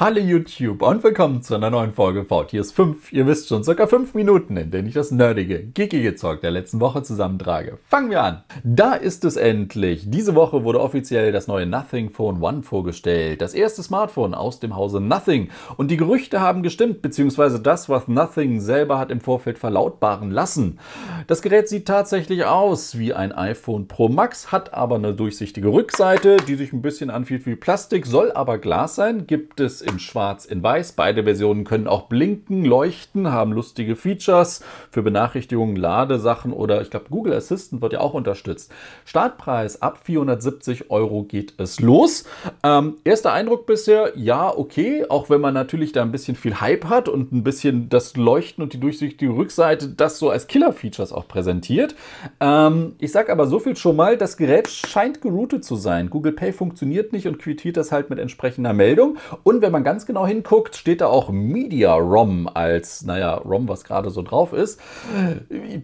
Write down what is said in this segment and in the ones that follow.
Hallo YouTube und willkommen zu einer neuen Folge VTS 5. Ihr wisst schon, circa 5 Minuten, in denen ich das nerdige, geekige Zeug der letzten Woche zusammentrage. Fangen wir an. Da ist es endlich. Diese Woche wurde offiziell das neue Nothing Phone One vorgestellt. Das erste Smartphone aus dem Hause Nothing. Und die Gerüchte haben gestimmt, beziehungsweise das, was Nothing selber hat im Vorfeld verlautbaren lassen. Das Gerät sieht tatsächlich aus wie ein iPhone Pro Max, hat aber eine durchsichtige Rückseite, die sich ein bisschen anfühlt wie Plastik, soll aber Glas sein. Gibt es in schwarz, in weiß. Beide Versionen können auch blinken, leuchten, haben lustige Features für Benachrichtigungen, Ladesachen oder ich glaube Google Assistant wird ja auch unterstützt. Startpreis ab 470 Euro geht es los. Ähm, erster Eindruck bisher, ja, okay, auch wenn man natürlich da ein bisschen viel Hype hat und ein bisschen das Leuchten und die durchsichtige Rückseite das so als Killer-Features auch präsentiert. Ähm, ich sage aber so viel schon mal, das Gerät scheint geroutet zu sein. Google Pay funktioniert nicht und quittiert das halt mit entsprechender Meldung. Und wenn wenn man ganz genau hinguckt, steht da auch Media ROM als, naja, ROM, was gerade so drauf ist.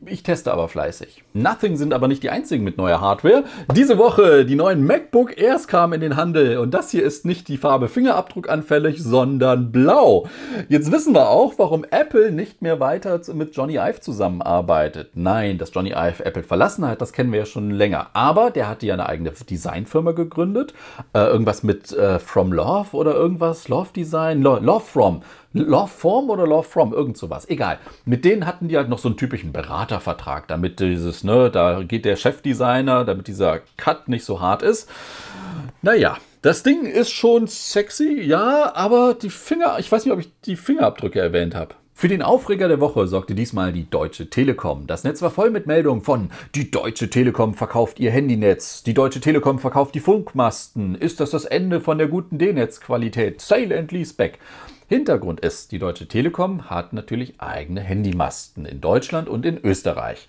Ich teste aber fleißig. Nothing sind aber nicht die einzigen mit neuer Hardware. Diese Woche die neuen MacBook Airs kamen in den Handel und das hier ist nicht die Farbe Fingerabdruck-anfällig, sondern blau. Jetzt wissen wir auch, warum Apple nicht mehr weiter mit Johnny Ive zusammenarbeitet. Nein, dass Johnny Ive Apple verlassen hat, das kennen wir ja schon länger. Aber der hatte ja eine eigene Designfirma gegründet. Äh, irgendwas mit äh, From Love oder irgendwas. Love Design, Love From, Love Form oder Love From, irgend sowas, egal. Mit denen hatten die halt noch so einen typischen Beratervertrag, damit dieses, ne, da geht der Chefdesigner, damit dieser Cut nicht so hart ist. Naja, das Ding ist schon sexy, ja, aber die Finger, ich weiß nicht, ob ich die Fingerabdrücke erwähnt habe. Für den Aufreger der Woche sorgte diesmal die Deutsche Telekom. Das Netz war voll mit Meldungen von Die Deutsche Telekom verkauft ihr Handynetz, die Deutsche Telekom verkauft die Funkmasten, ist das das Ende von der guten D-Netz-Qualität, Sale and Leaseback. Hintergrund ist, die Deutsche Telekom hat natürlich eigene Handymasten in Deutschland und in Österreich.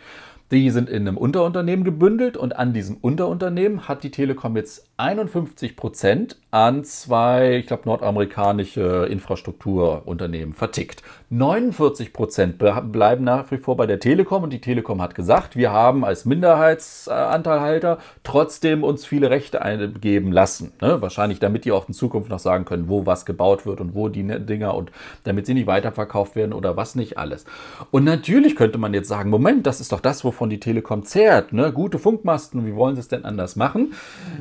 Die sind in einem Unterunternehmen gebündelt und an diesem Unterunternehmen hat die Telekom jetzt 51 Prozent an zwei, ich glaube, nordamerikanische Infrastrukturunternehmen vertickt. 49 Prozent bleiben nach wie vor bei der Telekom und die Telekom hat gesagt, wir haben als Minderheitsanteilhalter trotzdem uns viele Rechte eingeben lassen. Ne? Wahrscheinlich, damit die auch in Zukunft noch sagen können, wo was gebaut wird und wo die ne-, Dinger und damit sie nicht weiterverkauft werden oder was nicht alles. Und natürlich könnte man jetzt sagen, Moment, das ist doch das, wovon die Telekom zehrt. Ne? Gute Funkmasten, wie wollen sie es denn anders machen?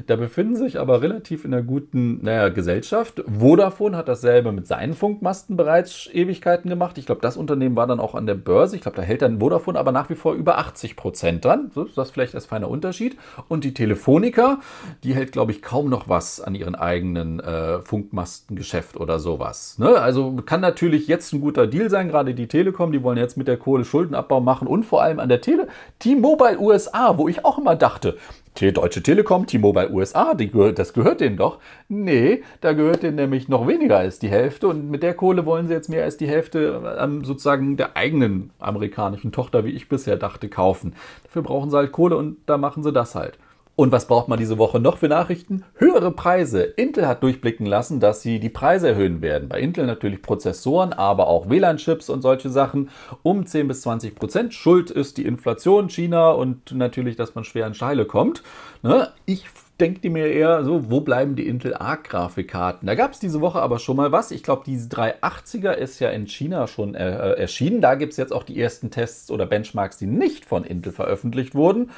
Da befinden sich aber relativ in einer guten naja, Gesellschaft. Vodafone hat dasselbe mit seinen Funkmasten bereits Ewigkeiten gemacht. Ich glaube, das Unternehmen war dann auch an der Börse. Ich glaube, da hält dann Vodafone aber nach wie vor über 80 Prozent dran. So ist das vielleicht als feiner Unterschied. Und die Telefonica, die hält, glaube ich, kaum noch was an ihren eigenen äh, Funkmastengeschäft oder sowas. Ne? Also kann natürlich jetzt ein guter Deal sein, gerade die Telekom, die wollen jetzt mit der Kohle Schuldenabbau machen und vor allem an der Tele T-Mobile USA, wo ich auch immer dachte, Deutsche Telekom, T-Mobile USA, das gehört denen doch. Nee, da gehört denen nämlich noch weniger als die Hälfte und mit der Kohle wollen sie jetzt mehr als die Hälfte ähm, sozusagen der eigenen amerikanischen Tochter, wie ich bisher dachte, kaufen. Dafür brauchen sie halt Kohle und da machen sie das halt. Und was braucht man diese Woche noch für Nachrichten? Höhere Preise. Intel hat durchblicken lassen, dass sie die Preise erhöhen werden. Bei Intel natürlich Prozessoren, aber auch WLAN-Chips und solche Sachen um 10 bis 20 Prozent. Schuld ist die Inflation, China und natürlich, dass man schwer an Scheile kommt. Ne? Ich denkt ihr mir eher so, wo bleiben die Intel Arc-Grafikkarten? Da gab es diese Woche aber schon mal was. Ich glaube, diese 380er ist ja in China schon äh, äh erschienen. Da gibt es jetzt auch die ersten Tests oder Benchmarks, die nicht von Intel veröffentlicht wurden.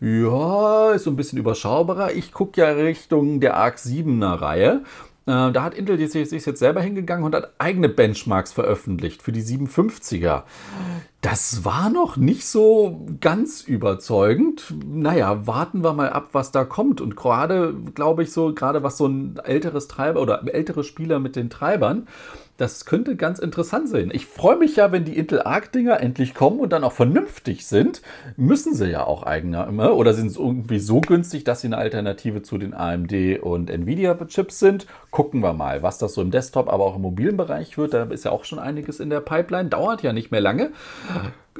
Ja, ist so ein bisschen überschaubarer. Ich gucke ja Richtung der Arc 7er Reihe. Äh, da hat Intel sich jetzt selber hingegangen und hat eigene Benchmarks veröffentlicht für die 750er. Das war noch nicht so ganz überzeugend. Naja, warten wir mal ab, was da kommt. Und gerade, glaube ich, so, gerade was so ein älteres Treiber oder ältere Spieler mit den Treibern, das könnte ganz interessant sein. Ich freue mich ja, wenn die Intel Arc-Dinger endlich kommen und dann auch vernünftig sind. Müssen sie ja auch eigener immer. Oder sind sie irgendwie so günstig, dass sie eine Alternative zu den AMD und Nvidia-Chips sind. Gucken wir mal, was das so im Desktop, aber auch im mobilen Bereich wird. Da ist ja auch schon einiges in der Pipeline. Dauert ja nicht mehr lange.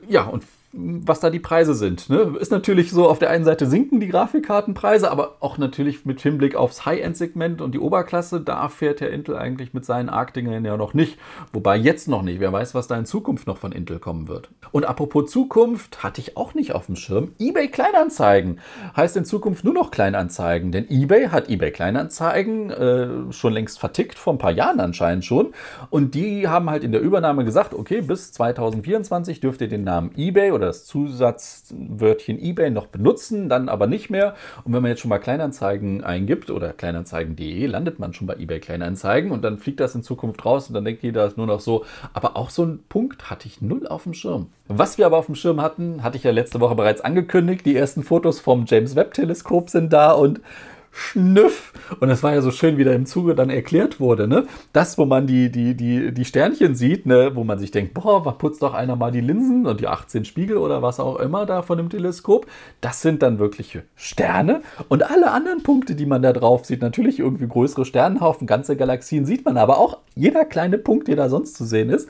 Ja, und was da die Preise sind. Ne? Ist natürlich so, auf der einen Seite sinken die Grafikkartenpreise, aber auch natürlich mit Hinblick aufs High-End-Segment und die Oberklasse, da fährt der Intel eigentlich mit seinen ARC-Dingern ja noch nicht. Wobei jetzt noch nicht. Wer weiß, was da in Zukunft noch von Intel kommen wird. Und apropos Zukunft, hatte ich auch nicht auf dem Schirm. eBay Kleinanzeigen heißt in Zukunft nur noch Kleinanzeigen, denn eBay hat eBay Kleinanzeigen äh, schon längst vertickt, vor ein paar Jahren anscheinend schon. Und die haben halt in der Übernahme gesagt, okay, bis 2024 dürft ihr den Namen eBay oder das Zusatzwörtchen eBay noch benutzen, dann aber nicht mehr. Und wenn man jetzt schon mal Kleinanzeigen eingibt oder kleinanzeigen.de, landet man schon bei eBay Kleinanzeigen und dann fliegt das in Zukunft raus und dann denkt jeder nur noch so. Aber auch so einen Punkt hatte ich null auf dem Schirm. Was wir aber auf dem Schirm hatten, hatte ich ja letzte Woche bereits angekündigt. Die ersten Fotos vom James Webb Teleskop sind da und Schnüff. Und das war ja so schön, wie da im Zuge dann erklärt wurde, ne? Das, wo man die, die, die, die Sternchen sieht, ne? wo man sich denkt, boah, putzt doch einer mal die Linsen und die 18 Spiegel oder was auch immer da von dem Teleskop. Das sind dann wirkliche Sterne. Und alle anderen Punkte, die man da drauf sieht, natürlich irgendwie größere Sternenhaufen, ganze Galaxien sieht man, aber auch jeder kleine Punkt, der da sonst zu sehen ist,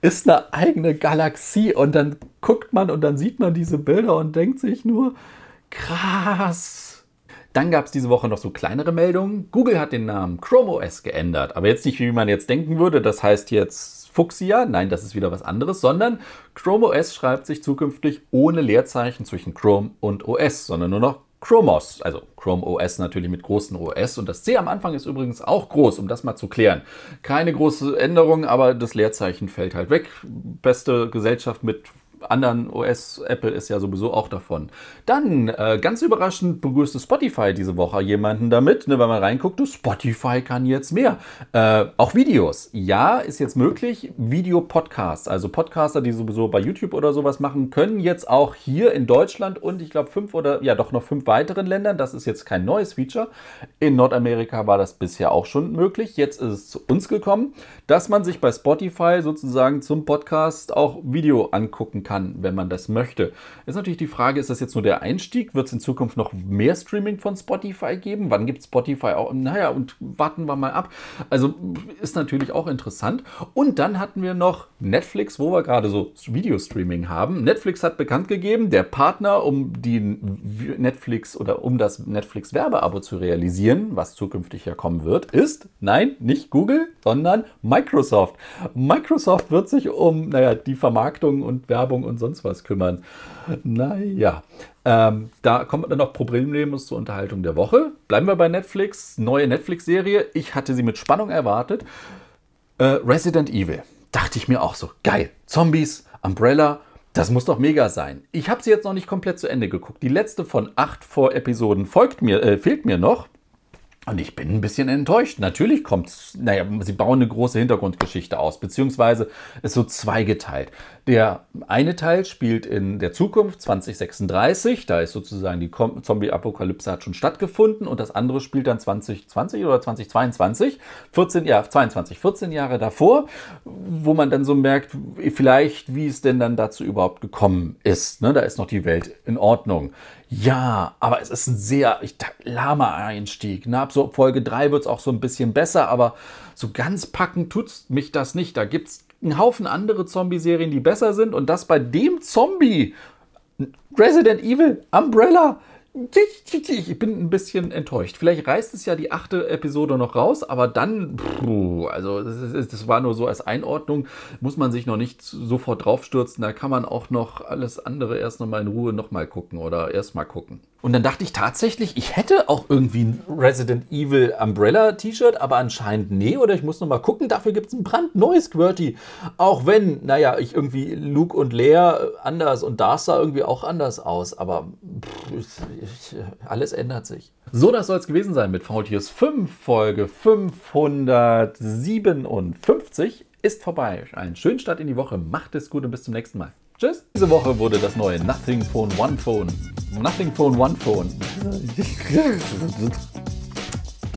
ist eine eigene Galaxie. Und dann guckt man und dann sieht man diese Bilder und denkt sich nur, krass dann gab es diese Woche noch so kleinere Meldungen. Google hat den Namen Chrome OS geändert. Aber jetzt nicht, wie man jetzt denken würde, das heißt jetzt Fuchsia. Nein, das ist wieder was anderes, sondern Chrome OS schreibt sich zukünftig ohne Leerzeichen zwischen Chrome und OS, sondern nur noch Chromos, also Chrome OS natürlich mit großen OS und das C am Anfang ist übrigens auch groß, um das mal zu klären. Keine große Änderung, aber das Leerzeichen fällt halt weg. Beste Gesellschaft mit anderen OS, Apple ist ja sowieso auch davon. Dann, äh, ganz überraschend, begrüßte Spotify diese Woche jemanden damit, ne, wenn man reinguckt, Spotify kann jetzt mehr. Äh, auch Videos. Ja, ist jetzt möglich. Videopodcasts, also Podcaster, die sowieso bei YouTube oder sowas machen, können jetzt auch hier in Deutschland und ich glaube fünf oder ja doch noch fünf weiteren Ländern, das ist jetzt kein neues Feature. In Nordamerika war das bisher auch schon möglich. Jetzt ist es zu uns gekommen, dass man sich bei Spotify sozusagen zum Podcast auch Video angucken kann kann, wenn man das möchte. Ist natürlich die Frage, ist das jetzt nur der Einstieg? Wird es in Zukunft noch mehr Streaming von Spotify geben? Wann gibt Spotify auch? Naja, und warten wir mal ab. Also ist natürlich auch interessant. Und dann hatten wir noch Netflix, wo wir gerade so Videostreaming haben. Netflix hat bekannt gegeben, der Partner, um die Netflix oder um das Netflix Werbeabo zu realisieren, was zukünftig ja kommen wird, ist, nein, nicht Google, sondern Microsoft. Microsoft wird sich um, naja, die Vermarktung und Werbung Werbung und sonst was kümmern. Naja, ähm, da kommt dann noch Problemlos zur Unterhaltung der Woche. Bleiben wir bei Netflix. Neue Netflix-Serie. Ich hatte sie mit Spannung erwartet. Äh, Resident Evil. Dachte ich mir auch so. Geil. Zombies, Umbrella. Das muss doch mega sein. Ich habe sie jetzt noch nicht komplett zu Ende geguckt. Die letzte von acht Vor-Episoden folgt mir, äh, fehlt mir noch. Und ich bin ein bisschen enttäuscht. Natürlich kommt, naja, sie bauen eine große Hintergrundgeschichte aus, beziehungsweise ist so zweigeteilt. Der eine Teil spielt in der Zukunft 2036, da ist sozusagen die Zombie-Apokalypse hat schon stattgefunden und das andere spielt dann 2020 oder 2022, 14, ja, 22, 14 Jahre davor, wo man dann so merkt, vielleicht, wie es denn dann dazu überhaupt gekommen ist. Ne? Da ist noch die Welt in Ordnung. Ja, aber es ist ein sehr lahmer Einstieg. Ne? Ab so Folge 3 wird es auch so ein bisschen besser, aber so ganz packen tut mich das nicht. Da gibt es einen Haufen andere Zombie-Serien, die besser sind. Und das bei dem Zombie. Resident Evil, Umbrella, ich bin ein bisschen enttäuscht. Vielleicht reißt es ja die achte Episode noch raus, aber dann, puh, also das, das, war nur so als Einordnung, muss man sich noch nicht sofort draufstürzen. Da kann man auch noch alles andere erst nochmal in Ruhe nochmal gucken oder erst mal gucken. Und dann dachte ich tatsächlich, ich hätte auch irgendwie ein Resident Evil Umbrella T-Shirt, aber anscheinend nee, oder ich muss nochmal gucken. Dafür gibt es ein brandneues Squirty. Auch wenn, naja, ich irgendwie Luke und Leia anders und Darth sah irgendwie auch anders aus, aber pff, alles ändert sich. So, das soll es gewesen sein mit VTS 5, Folge 557 ist vorbei. Einen schönen Start in die Woche. Macht es gut und bis zum nächsten Mal. Tschüss. Diese Woche wurde das neue Nothing Phone One Phone. Nothing Phone One Phone.